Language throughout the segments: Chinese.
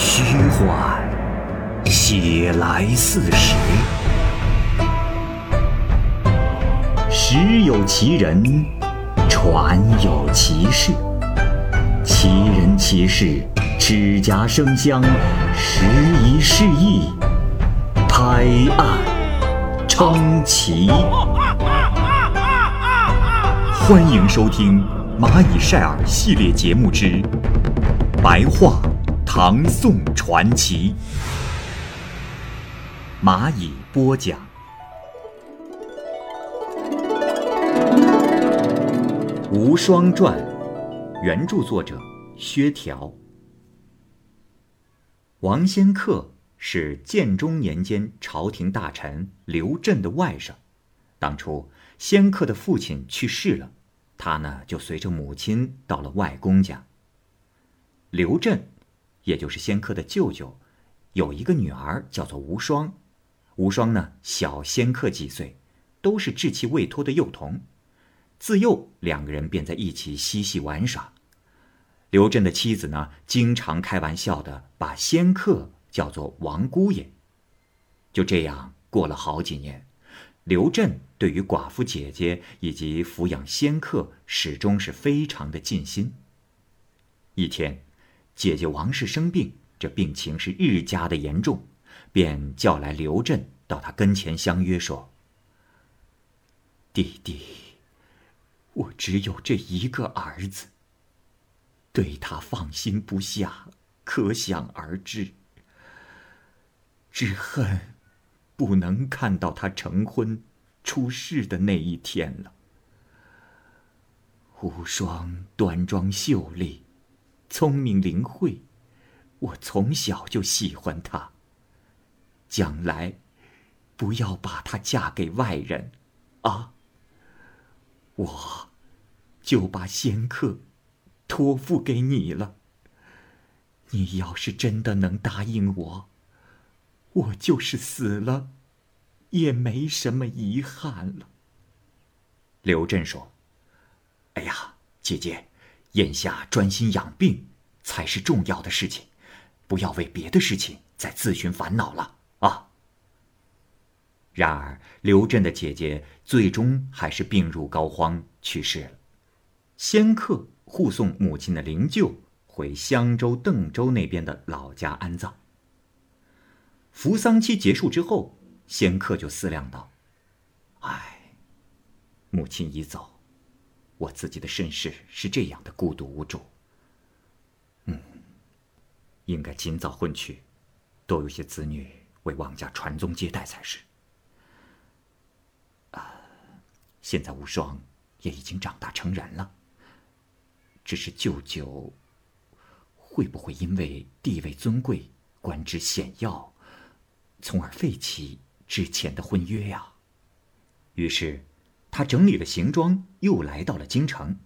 虚幻，写来似实。实有其人，传有其事。其人其事，指甲生香，时移世易，拍案称奇。欢迎收听《蚂蚁晒尔》系列节目之《白话唐宋传奇》，蚂蚁播讲。《无双传》原著作者薛条。王仙客是建中年间朝廷大臣刘震的外甥。当初仙客的父亲去世了，他呢就随着母亲到了外公家。刘震，也就是仙客的舅舅，有一个女儿叫做无双。无双呢小仙客几岁，都是稚气未脱的幼童。自幼，两个人便在一起嬉戏玩耍。刘震的妻子呢，经常开玩笑的把仙客叫做王姑爷。就这样过了好几年，刘震对于寡妇姐姐以及抚养仙客，始终是非常的尽心。一天，姐姐王氏生病，这病情是日加的严重，便叫来刘震到他跟前相约说：“弟弟。”我只有这一个儿子，对他放心不下，可想而知。只恨不能看到他成婚、出世的那一天了。无双端庄秀丽，聪明灵慧，我从小就喜欢她。将来不要把她嫁给外人，啊！我。就把仙客托付给你了。你要是真的能答应我，我就是死了，也没什么遗憾了。刘震说：“哎呀，姐姐，眼下专心养病才是重要的事情，不要为别的事情再自寻烦恼了啊。”然而，刘震的姐姐最终还是病入膏肓，去世了。仙客护送母亲的灵柩回襄州、邓州那边的老家安葬。扶丧期结束之后，仙客就思量道：“唉，母亲已走，我自己的身世是这样的孤独无助。嗯，应该尽早婚娶，多有些子女为王家传宗接代才是。啊，现在无双也已经长大成人了。”只是舅舅会不会因为地位尊贵、官职显要，从而废弃之前的婚约呀？于是，他整理了行装，又来到了京城。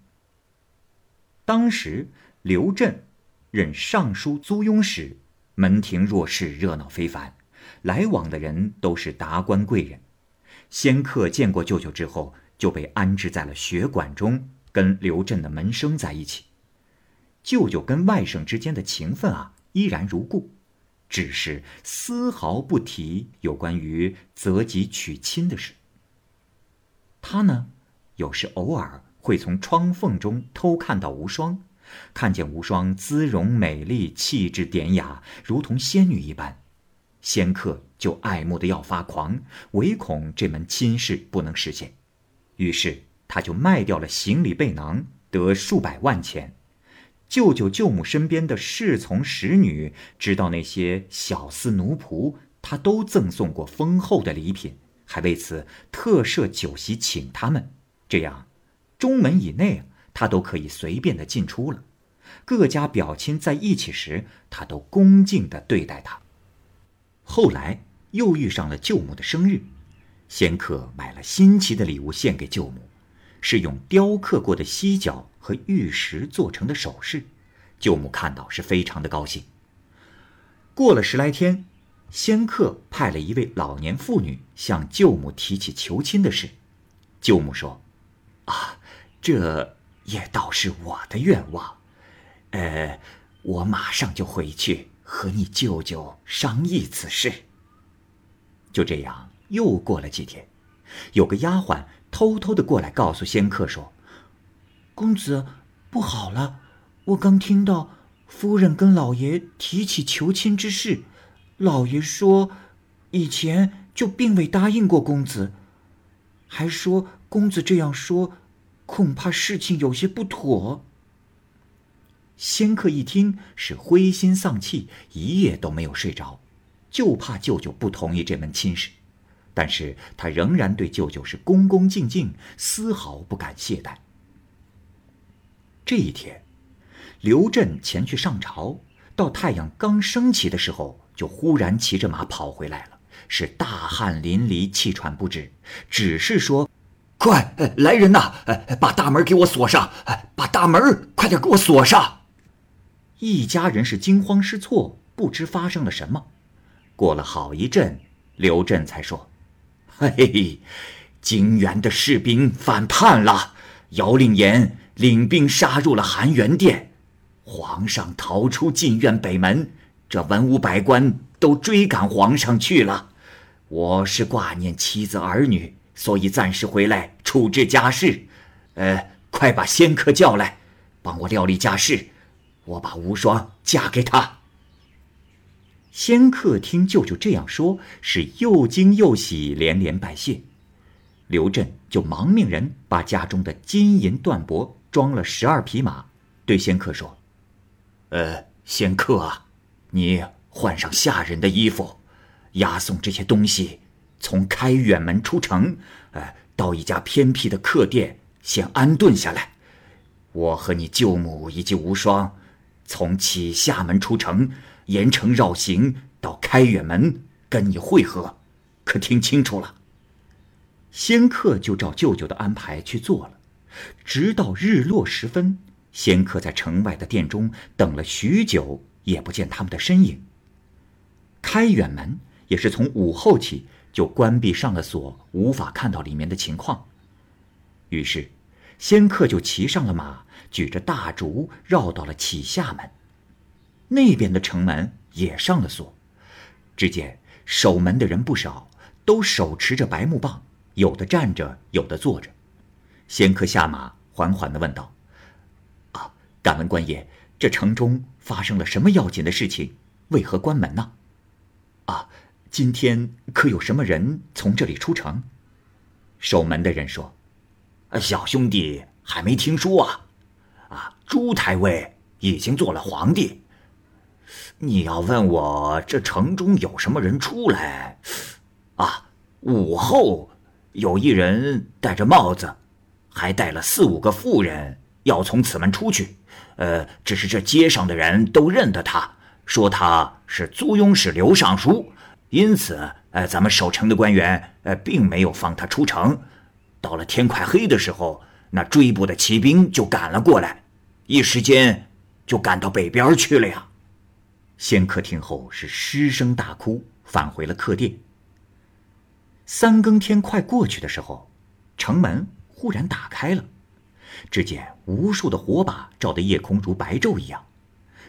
当时，刘震任尚书租庸使，门庭若市，热闹非凡，来往的人都是达官贵人。仙客见过舅舅之后，就被安置在了学馆中。跟刘震的门生在一起，舅舅跟外甥之间的情分啊依然如故，只是丝毫不提有关于择吉娶亲的事。他呢，有时偶尔会从窗缝中偷看到无双，看见无双姿容美丽，气质典雅，如同仙女一般，仙客就爱慕的要发狂，唯恐这门亲事不能实现，于是。他就卖掉了行李背囊，得数百万钱。舅舅舅母身边的侍从使女知道那些小厮奴仆，他都赠送过丰厚的礼品，还为此特设酒席请他们。这样，中门以内他都可以随便的进出了。各家表亲在一起时，他都恭敬的对待他。后来又遇上了舅母的生日，仙客买了新奇的礼物献给舅母。是用雕刻过的犀角和玉石做成的首饰，舅母看到是非常的高兴。过了十来天，仙客派了一位老年妇女向舅母提起求亲的事。舅母说：“啊，这也倒是我的愿望。呃，我马上就回去和你舅舅商议此事。”就这样，又过了几天，有个丫鬟偷偷的过来告诉仙客说：“公子，不好了，我刚听到夫人跟老爷提起求亲之事，老爷说，以前就并未答应过公子，还说公子这样说，恐怕事情有些不妥。”仙客一听是灰心丧气，一夜都没有睡着。就怕舅舅不同意这门亲事，但是他仍然对舅舅是恭恭敬敬，丝毫不敢懈怠。这一天，刘震前去上朝，到太阳刚升起的时候，就忽然骑着马跑回来了，是大汗淋漓，气喘不止，只是说：“快来人呐，把大门给我锁上！把大门快点给我锁上！”一家人是惊慌失措，不知发生了什么。过了好一阵，刘震才说：“嘿，泾原的士兵反叛了，姚令言领兵杀入了含元殿，皇上逃出禁院北门，这文武百官都追赶皇上去了。我是挂念妻子儿女，所以暂时回来处置家事。呃，快把仙客叫来，帮我料理家事，我把无双嫁给他。”仙客听舅舅这样说，是又惊又喜，连连拜谢。刘震就忙命人把家中的金银缎帛装了十二匹马，对仙客说：“呃，仙客啊，你换上下人的衣服，押送这些东西，从开远门出城，呃，到一家偏僻的客店先安顿下来。我和你舅母以及无双，从启厦门出城。”沿城绕行到开远门跟你会合，可听清楚了？仙客就照舅舅的安排去做了，直到日落时分，仙客在城外的店中等了许久，也不见他们的身影。开远门也是从午后起就关闭上了锁，无法看到里面的情况。于是，仙客就骑上了马，举着大竹绕到了启厦门。那边的城门也上了锁，只见守门的人不少，都手持着白木棒，有的站着，有的坐着。仙客下马，缓缓的问道：“啊，敢问官爷，这城中发生了什么要紧的事情？为何关门呢？啊，今天可有什么人从这里出城？”守门的人说：“小兄弟还没听说啊，啊，朱太尉已经做了皇帝。”你要问我这城中有什么人出来？啊，午后有一人戴着帽子，还带了四五个妇人，要从此门出去。呃，只是这街上的人都认得他，说他是租庸使刘尚书，因此，呃，咱们守城的官员，呃，并没有放他出城。到了天快黑的时候，那追捕的骑兵就赶了过来，一时间就赶到北边去了呀。仙客听后是失声大哭，返回了客店。三更天快过去的时候，城门忽然打开了，只见无数的火把照得夜空如白昼一样，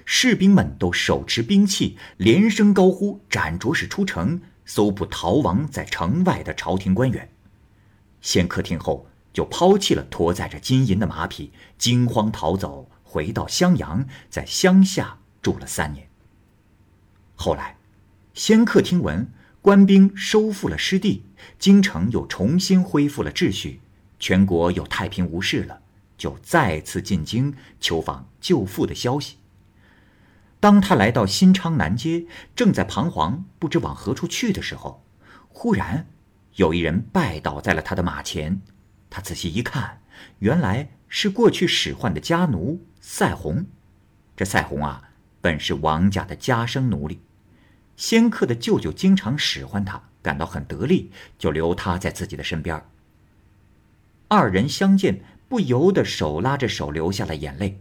士兵们都手持兵器，连声高呼：“斩卓使出城，搜捕逃亡在城外的朝廷官员。”仙客听后就抛弃了驮载着金银的马匹，惊慌逃走，回到襄阳，在乡下住了三年。后来，仙客听闻官兵收复了失地，京城又重新恢复了秩序，全国又太平无事了，就再次进京求访舅父的消息。当他来到新昌南街，正在彷徨不知往何处去的时候，忽然有一人拜倒在了他的马前。他仔细一看，原来是过去使唤的家奴赛红。这赛红啊，本是王家的家生奴隶。仙客的舅舅经常使唤他，感到很得力，就留他在自己的身边。二人相见，不由得手拉着手，流下了眼泪。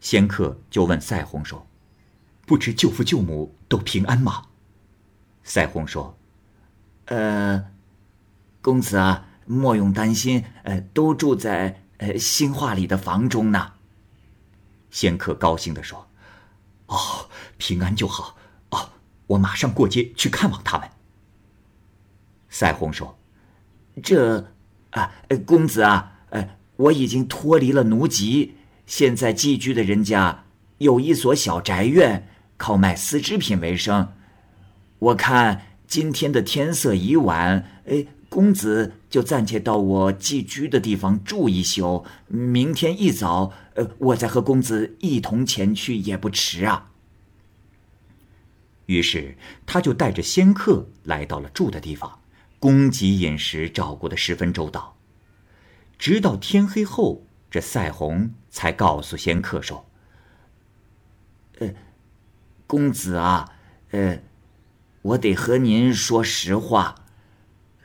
仙客就问赛红说：“不知舅父舅母都平安吗？”赛红说：“呃，公子啊，莫用担心，呃，都住在呃兴化里的房中呢。”仙客高兴地说：“哦，平安就好。哦，我马上过街去看望他们。赛红说：“这，啊，公子啊，我已经脱离了奴籍，现在寄居的人家有一所小宅院，靠卖丝织品为生。我看今天的天色已晚，哎，公子就暂且到我寄居的地方住一宿，明天一早，呃，我再和公子一同前去也不迟啊。”于是他就带着仙客来到了住的地方。供给饮食照顾的十分周到，直到天黑后，这赛红才告诉仙客说：“呃，公子啊，呃，我得和您说实话，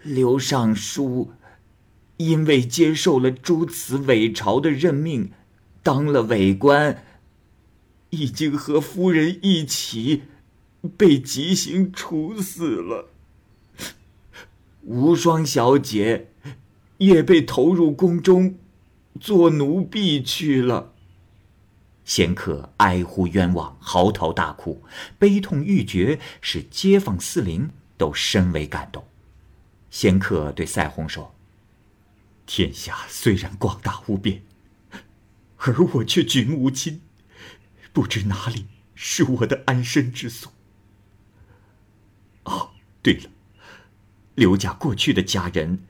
刘尚书因为接受了诸此伪朝的任命，当了伪官，已经和夫人一起被极刑处死了。”无双小姐也被投入宫中做奴婢去了。仙客哀呼冤枉，嚎啕大哭，悲痛欲绝，使街坊四邻都深为感动。仙客对赛红说：“天下虽然广大无边，而我却举目无亲，不知哪里是我的安身之所。哦，对了。”刘家过去的家人，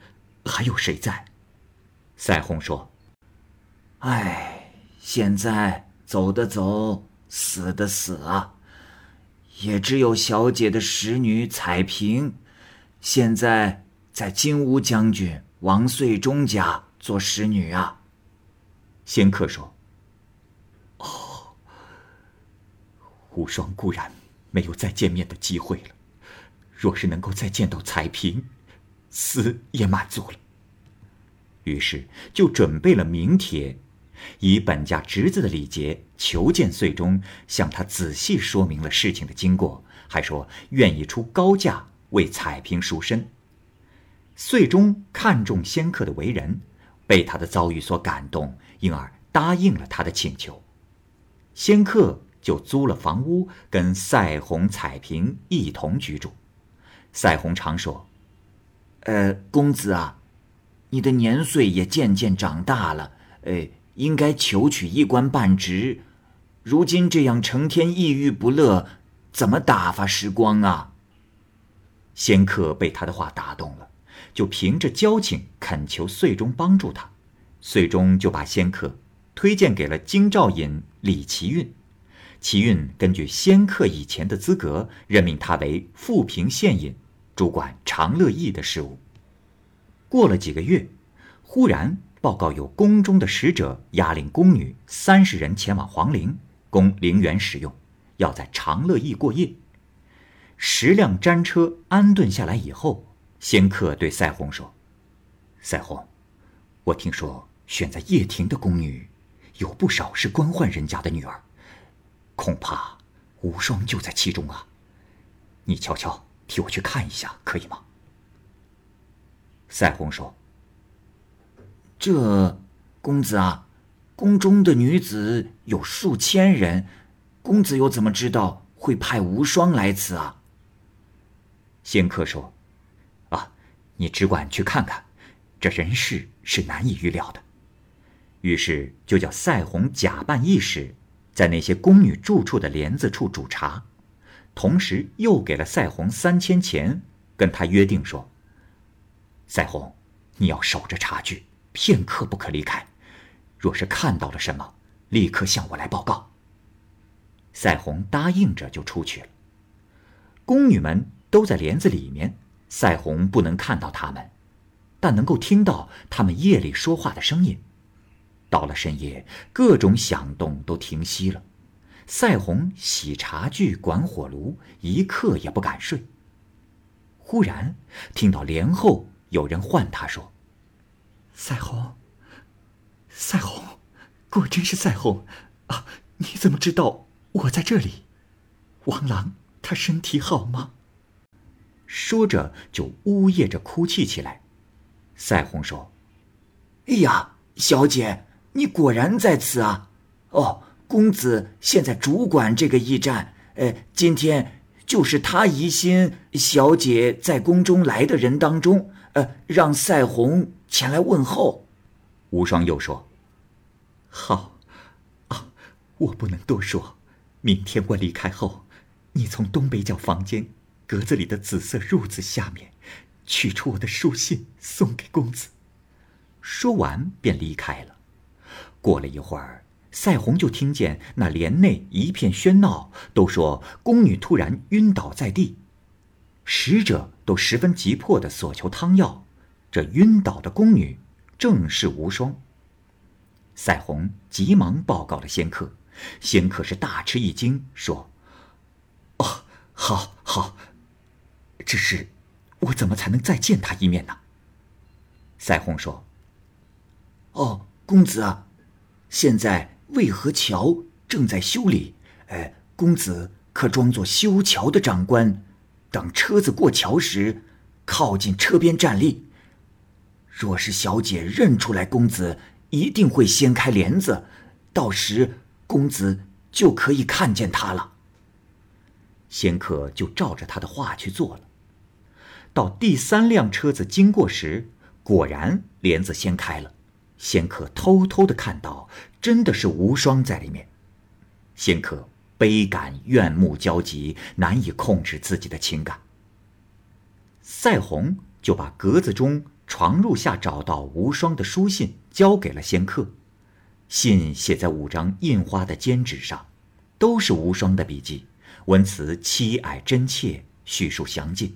还有谁在？赛红说：“哎，现在走的走，死的死啊，也只有小姐的使女彩萍，现在在金乌将军王岁忠家做使女啊。”仙客说：“哦，无双固然没有再见面的机会了。”若是能够再见到彩萍，死也满足了。于是就准备了名帖，以本家侄子的礼节求见岁中，向他仔细说明了事情的经过，还说愿意出高价为彩萍赎身。岁中看重仙客的为人，被他的遭遇所感动，因而答应了他的请求。仙客就租了房屋，跟赛红、彩萍一同居住。赛红常说：“呃，公子啊，你的年岁也渐渐长大了，呃，应该求取一官半职。如今这样成天抑郁不乐，怎么打发时光啊？”仙客被他的话打动了，就凭着交情恳求岁中帮助他。岁中就把仙客推荐给了京兆尹李奇运。齐运根据仙客以前的资格，任命他为富平县尹，主管长乐驿的事务。过了几个月，忽然报告有宫中的使者押令宫女三十人前往皇陵，供陵园使用，要在长乐驿过夜。十辆毡车安顿下来以后，仙客对赛红说：“赛红，我听说选在掖庭的宫女，有不少是官宦人家的女儿。”恐怕无双就在其中啊！你瞧瞧替我去看一下，可以吗？赛红说：“这公子啊，宫中的女子有数千人，公子又怎么知道会派无双来此啊？”仙客说：“啊，你只管去看看，这人事是难以预料的。”于是就叫赛红假扮义使。在那些宫女住处的帘子处煮茶，同时又给了赛红三千钱，跟他约定说：“赛红，你要守着茶具，片刻不可离开。若是看到了什么，立刻向我来报告。”赛红答应着就出去了。宫女们都在帘子里面，赛红不能看到他们，但能够听到他们夜里说话的声音。到了深夜，各种响动都停息了。赛红洗茶具、管火炉，一刻也不敢睡。忽然听到帘后有人唤他说：“赛红，赛红，果真是赛红啊！你怎么知道我在这里？王郎他身体好吗？”说着就呜咽着哭泣起来。赛红说：“哎呀，小姐。”你果然在此啊！哦，公子现在主管这个驿站，呃，今天就是他疑心小姐在宫中来的人当中，呃，让赛红前来问候。无双又说：“好，啊，我不能多说。明天我离开后，你从东北角房间格子里的紫色褥子下面，取出我的书信送给公子。”说完便离开了。过了一会儿。赛红就听见那帘内一片喧闹，都说宫女突然晕倒在地，使者都十分急迫的索求汤药。这晕倒的宫女正是无双。赛红急忙报告了仙客，仙客是大吃一惊，说：“哦，好，好，只是我怎么才能再见他一面呢？”赛红说：“哦，公子啊，现在。”渭河桥正在修理，哎，公子可装作修桥的长官，等车子过桥时，靠近车边站立。若是小姐认出来公子，一定会掀开帘子，到时公子就可以看见她了。仙客就照着他的话去做了。到第三辆车子经过时，果然帘子掀开了。仙客偷偷的看到，真的是无双在里面。仙客悲感怨慕交集，难以控制自己的情感。赛红就把格子中床褥下找到无双的书信交给了仙客，信写在五张印花的笺纸上，都是无双的笔迹，文辞凄哀真切，叙述详尽。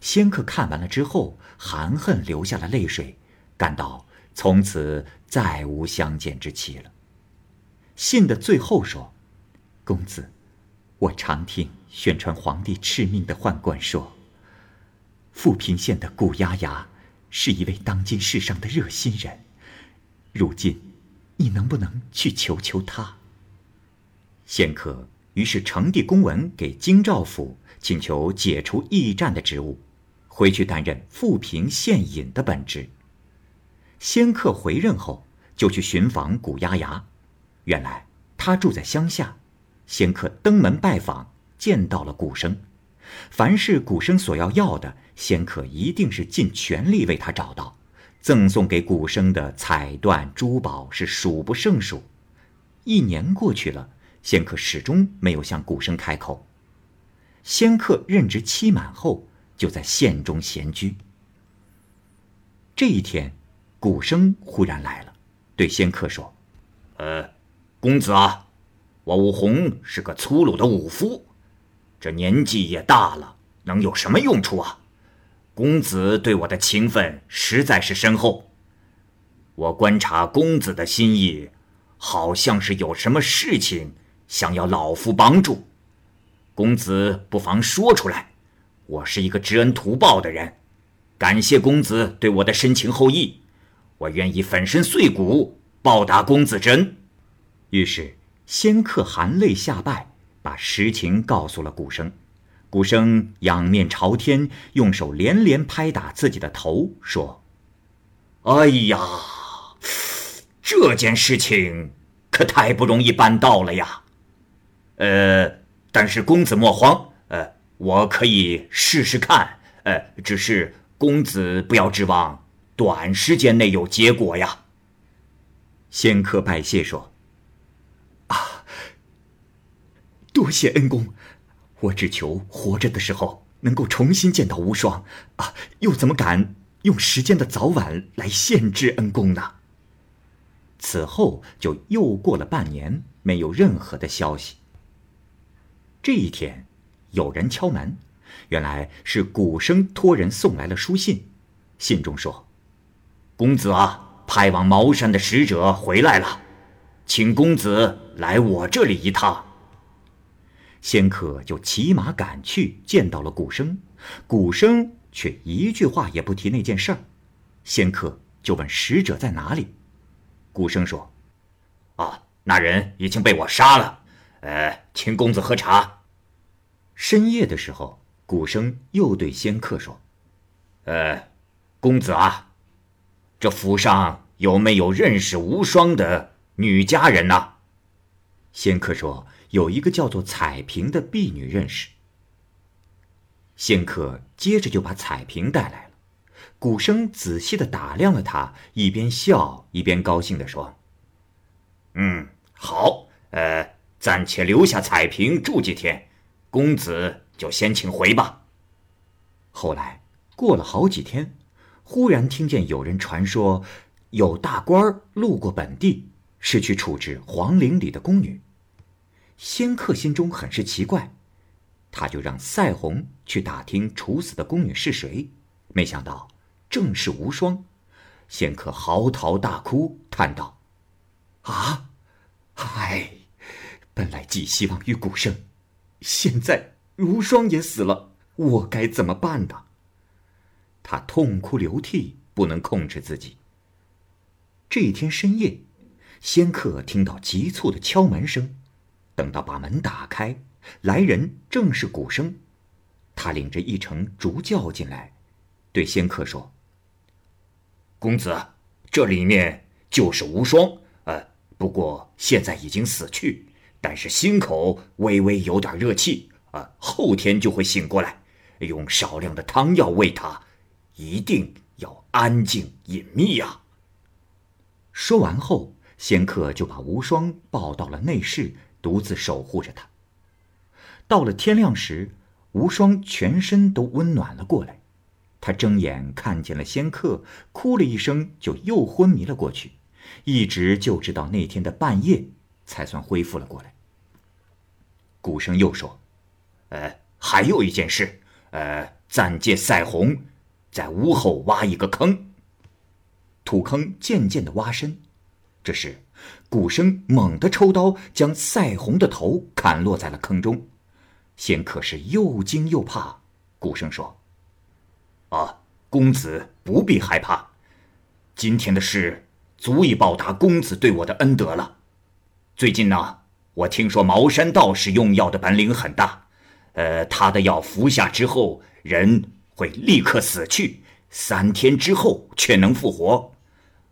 仙客看完了之后，含恨流下了泪水，感到。从此再无相见之期了。信的最后说：“公子，我常听宣传皇帝敕命的宦官说，富平县的古丫丫是一位当今世上的热心人。如今，你能不能去求求他？”仙客于是呈递公文给京兆府，请求解除驿站的职务，回去担任富平县尹的本职。仙客回任后，就去寻访古丫丫。原来他住在乡下。仙客登门拜访，见到了古生。凡是古生所要要的，仙客一定是尽全力为他找到。赠送给古生的彩缎珠宝是数不胜数。一年过去了，仙客始终没有向古生开口。仙客任职期满后，就在县中闲居。这一天。古生忽然来了，对仙客说：“呃，公子啊，我武红是个粗鲁的武夫，这年纪也大了，能有什么用处啊？公子对我的情分实在是深厚，我观察公子的心意，好像是有什么事情想要老夫帮助。公子不妨说出来，我是一个知恩图报的人，感谢公子对我的深情厚谊。”我愿意粉身碎骨报答公子真。于是仙客含泪下拜，把实情告诉了古生。古生仰面朝天，用手连连拍打自己的头，说：“哎呀，这件事情可太不容易办到了呀！呃，但是公子莫慌，呃，我可以试试看。呃，只是公子不要指望。”短时间内有结果呀。仙客拜谢说：“啊，多谢恩公，我只求活着的时候能够重新见到无双啊，又怎么敢用时间的早晚来限制恩公呢？”此后就又过了半年，没有任何的消息。这一天，有人敲门，原来是古生托人送来了书信，信中说。公子啊，派往茅山的使者回来了，请公子来我这里一趟。仙客就骑马赶去，见到了古生，古生却一句话也不提那件事儿。仙客就问使者在哪里，古生说：“啊，那人已经被我杀了。呃，请公子喝茶。”深夜的时候，古生又对仙客说：“呃，公子啊。”这府上有没有认识无双的女家人呢？仙客说有一个叫做彩萍的婢女认识。仙客接着就把彩萍带来了。古生仔细的打量了她，一边笑一边高兴的说：“嗯，好，呃，暂且留下彩萍住几天，公子就先请回吧。”后来过了好几天，忽然听见有人传说，有大官路过本地，是去处置皇陵里的宫女。仙客心中很是奇怪，他就让赛红去打听处死的宫女是谁，没想到。正是无双，仙客嚎啕大哭，叹道：“啊，唉，本来寄希望于古生，现在无双也死了，我该怎么办呢？”他痛哭流涕，不能控制自己。这一天深夜，仙客听到急促的敲门声，等到把门打开，来人正是古生，他领着一乘竹轿进来，对仙客说。公子，这里面就是无双，呃，不过现在已经死去，但是心口微微有点热气，啊，后天就会醒过来，用少量的汤药喂他，一定要安静隐秘呀。说完后，仙客就把无双抱到了内室，独自守护着他。到了天亮时，无双全身都温暖了过来。他睁眼看见了仙客，哭了一声，就又昏迷了过去，一直就直到那天的半夜，才算恢复了过来。古生又说：“呃，还有一件事，呃，暂借赛红，在屋后挖一个坑。”土坑渐渐的挖深，这时，古生猛地抽刀，将赛红的头砍落在了坑中。仙客是又惊又怕。古生说。啊，公子不必害怕，今天的事足以报答公子对我的恩德了。最近呢，我听说茅山道士用药的本领很大，呃，他的药服下之后，人会立刻死去，三天之后却能复活。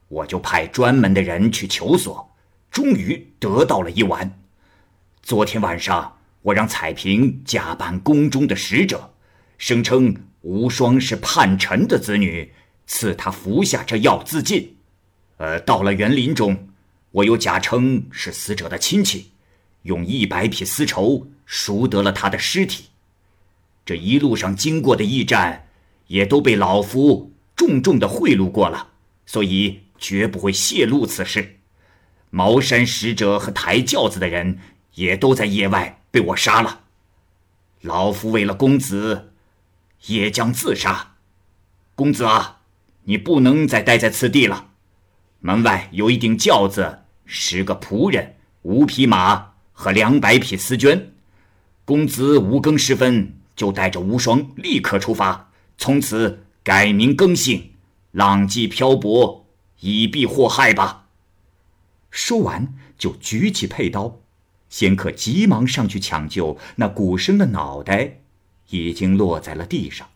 我就派专门的人去求索，终于得到了一碗。昨天晚上，我让彩萍假扮宫中的使者，声称。无双是叛臣的子女，赐他服下这药自尽。呃，到了园林中，我又假称是死者的亲戚，用一百匹丝绸赎得了他的尸体。这一路上经过的驿站，也都被老夫重重的贿赂过了，所以绝不会泄露此事。茅山使者和抬轿子的人也都在野外被我杀了。老夫为了公子。也将自杀，公子啊，你不能再待在此地了。门外有一顶轿子，十个仆人，五匹马和两百匹丝绢。公子五更时分就带着无双立刻出发，从此改名更姓，浪迹漂泊，以避祸害吧。说完就举起佩刀，仙客急忙上去抢救那古生的脑袋。已经落在了地上，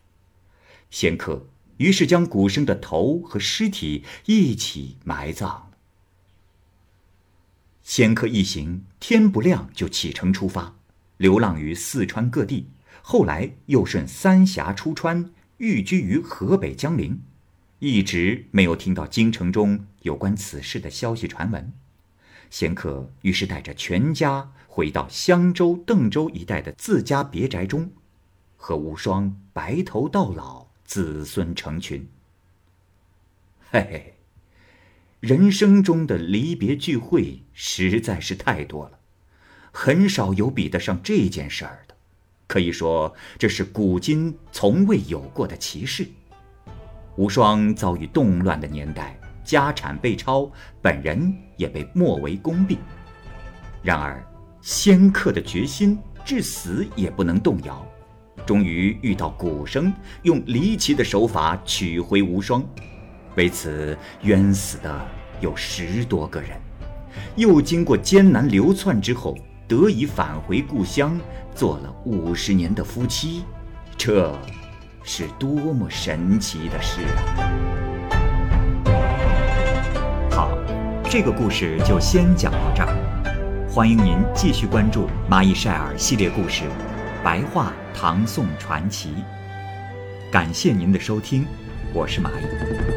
仙客于是将古生的头和尸体一起埋葬了。仙客一行天不亮就启程出发，流浪于四川各地，后来又顺三峡出川，寓居于河北江陵，一直没有听到京城中有关此事的消息传闻。仙客于是带着全家回到襄州、邓州一带的自家别宅中。和无双白头到老，子孙成群。嘿嘿，人生中的离别聚会实在是太多了，很少有比得上这件事儿的。可以说，这是古今从未有过的奇事。无双遭遇动乱的年代，家产被抄，本人也被莫为公婢。然而，仙客的决心至死也不能动摇。终于遇到古生，用离奇的手法取回无双，为此冤死的有十多个人。又经过艰难流窜之后，得以返回故乡，做了五十年的夫妻，这是多么神奇的事啊！好，这个故事就先讲到这儿。欢迎您继续关注蚂蚁晒尔系列故事《白话唐宋传奇》。感谢您的收听，我是蚂蚁。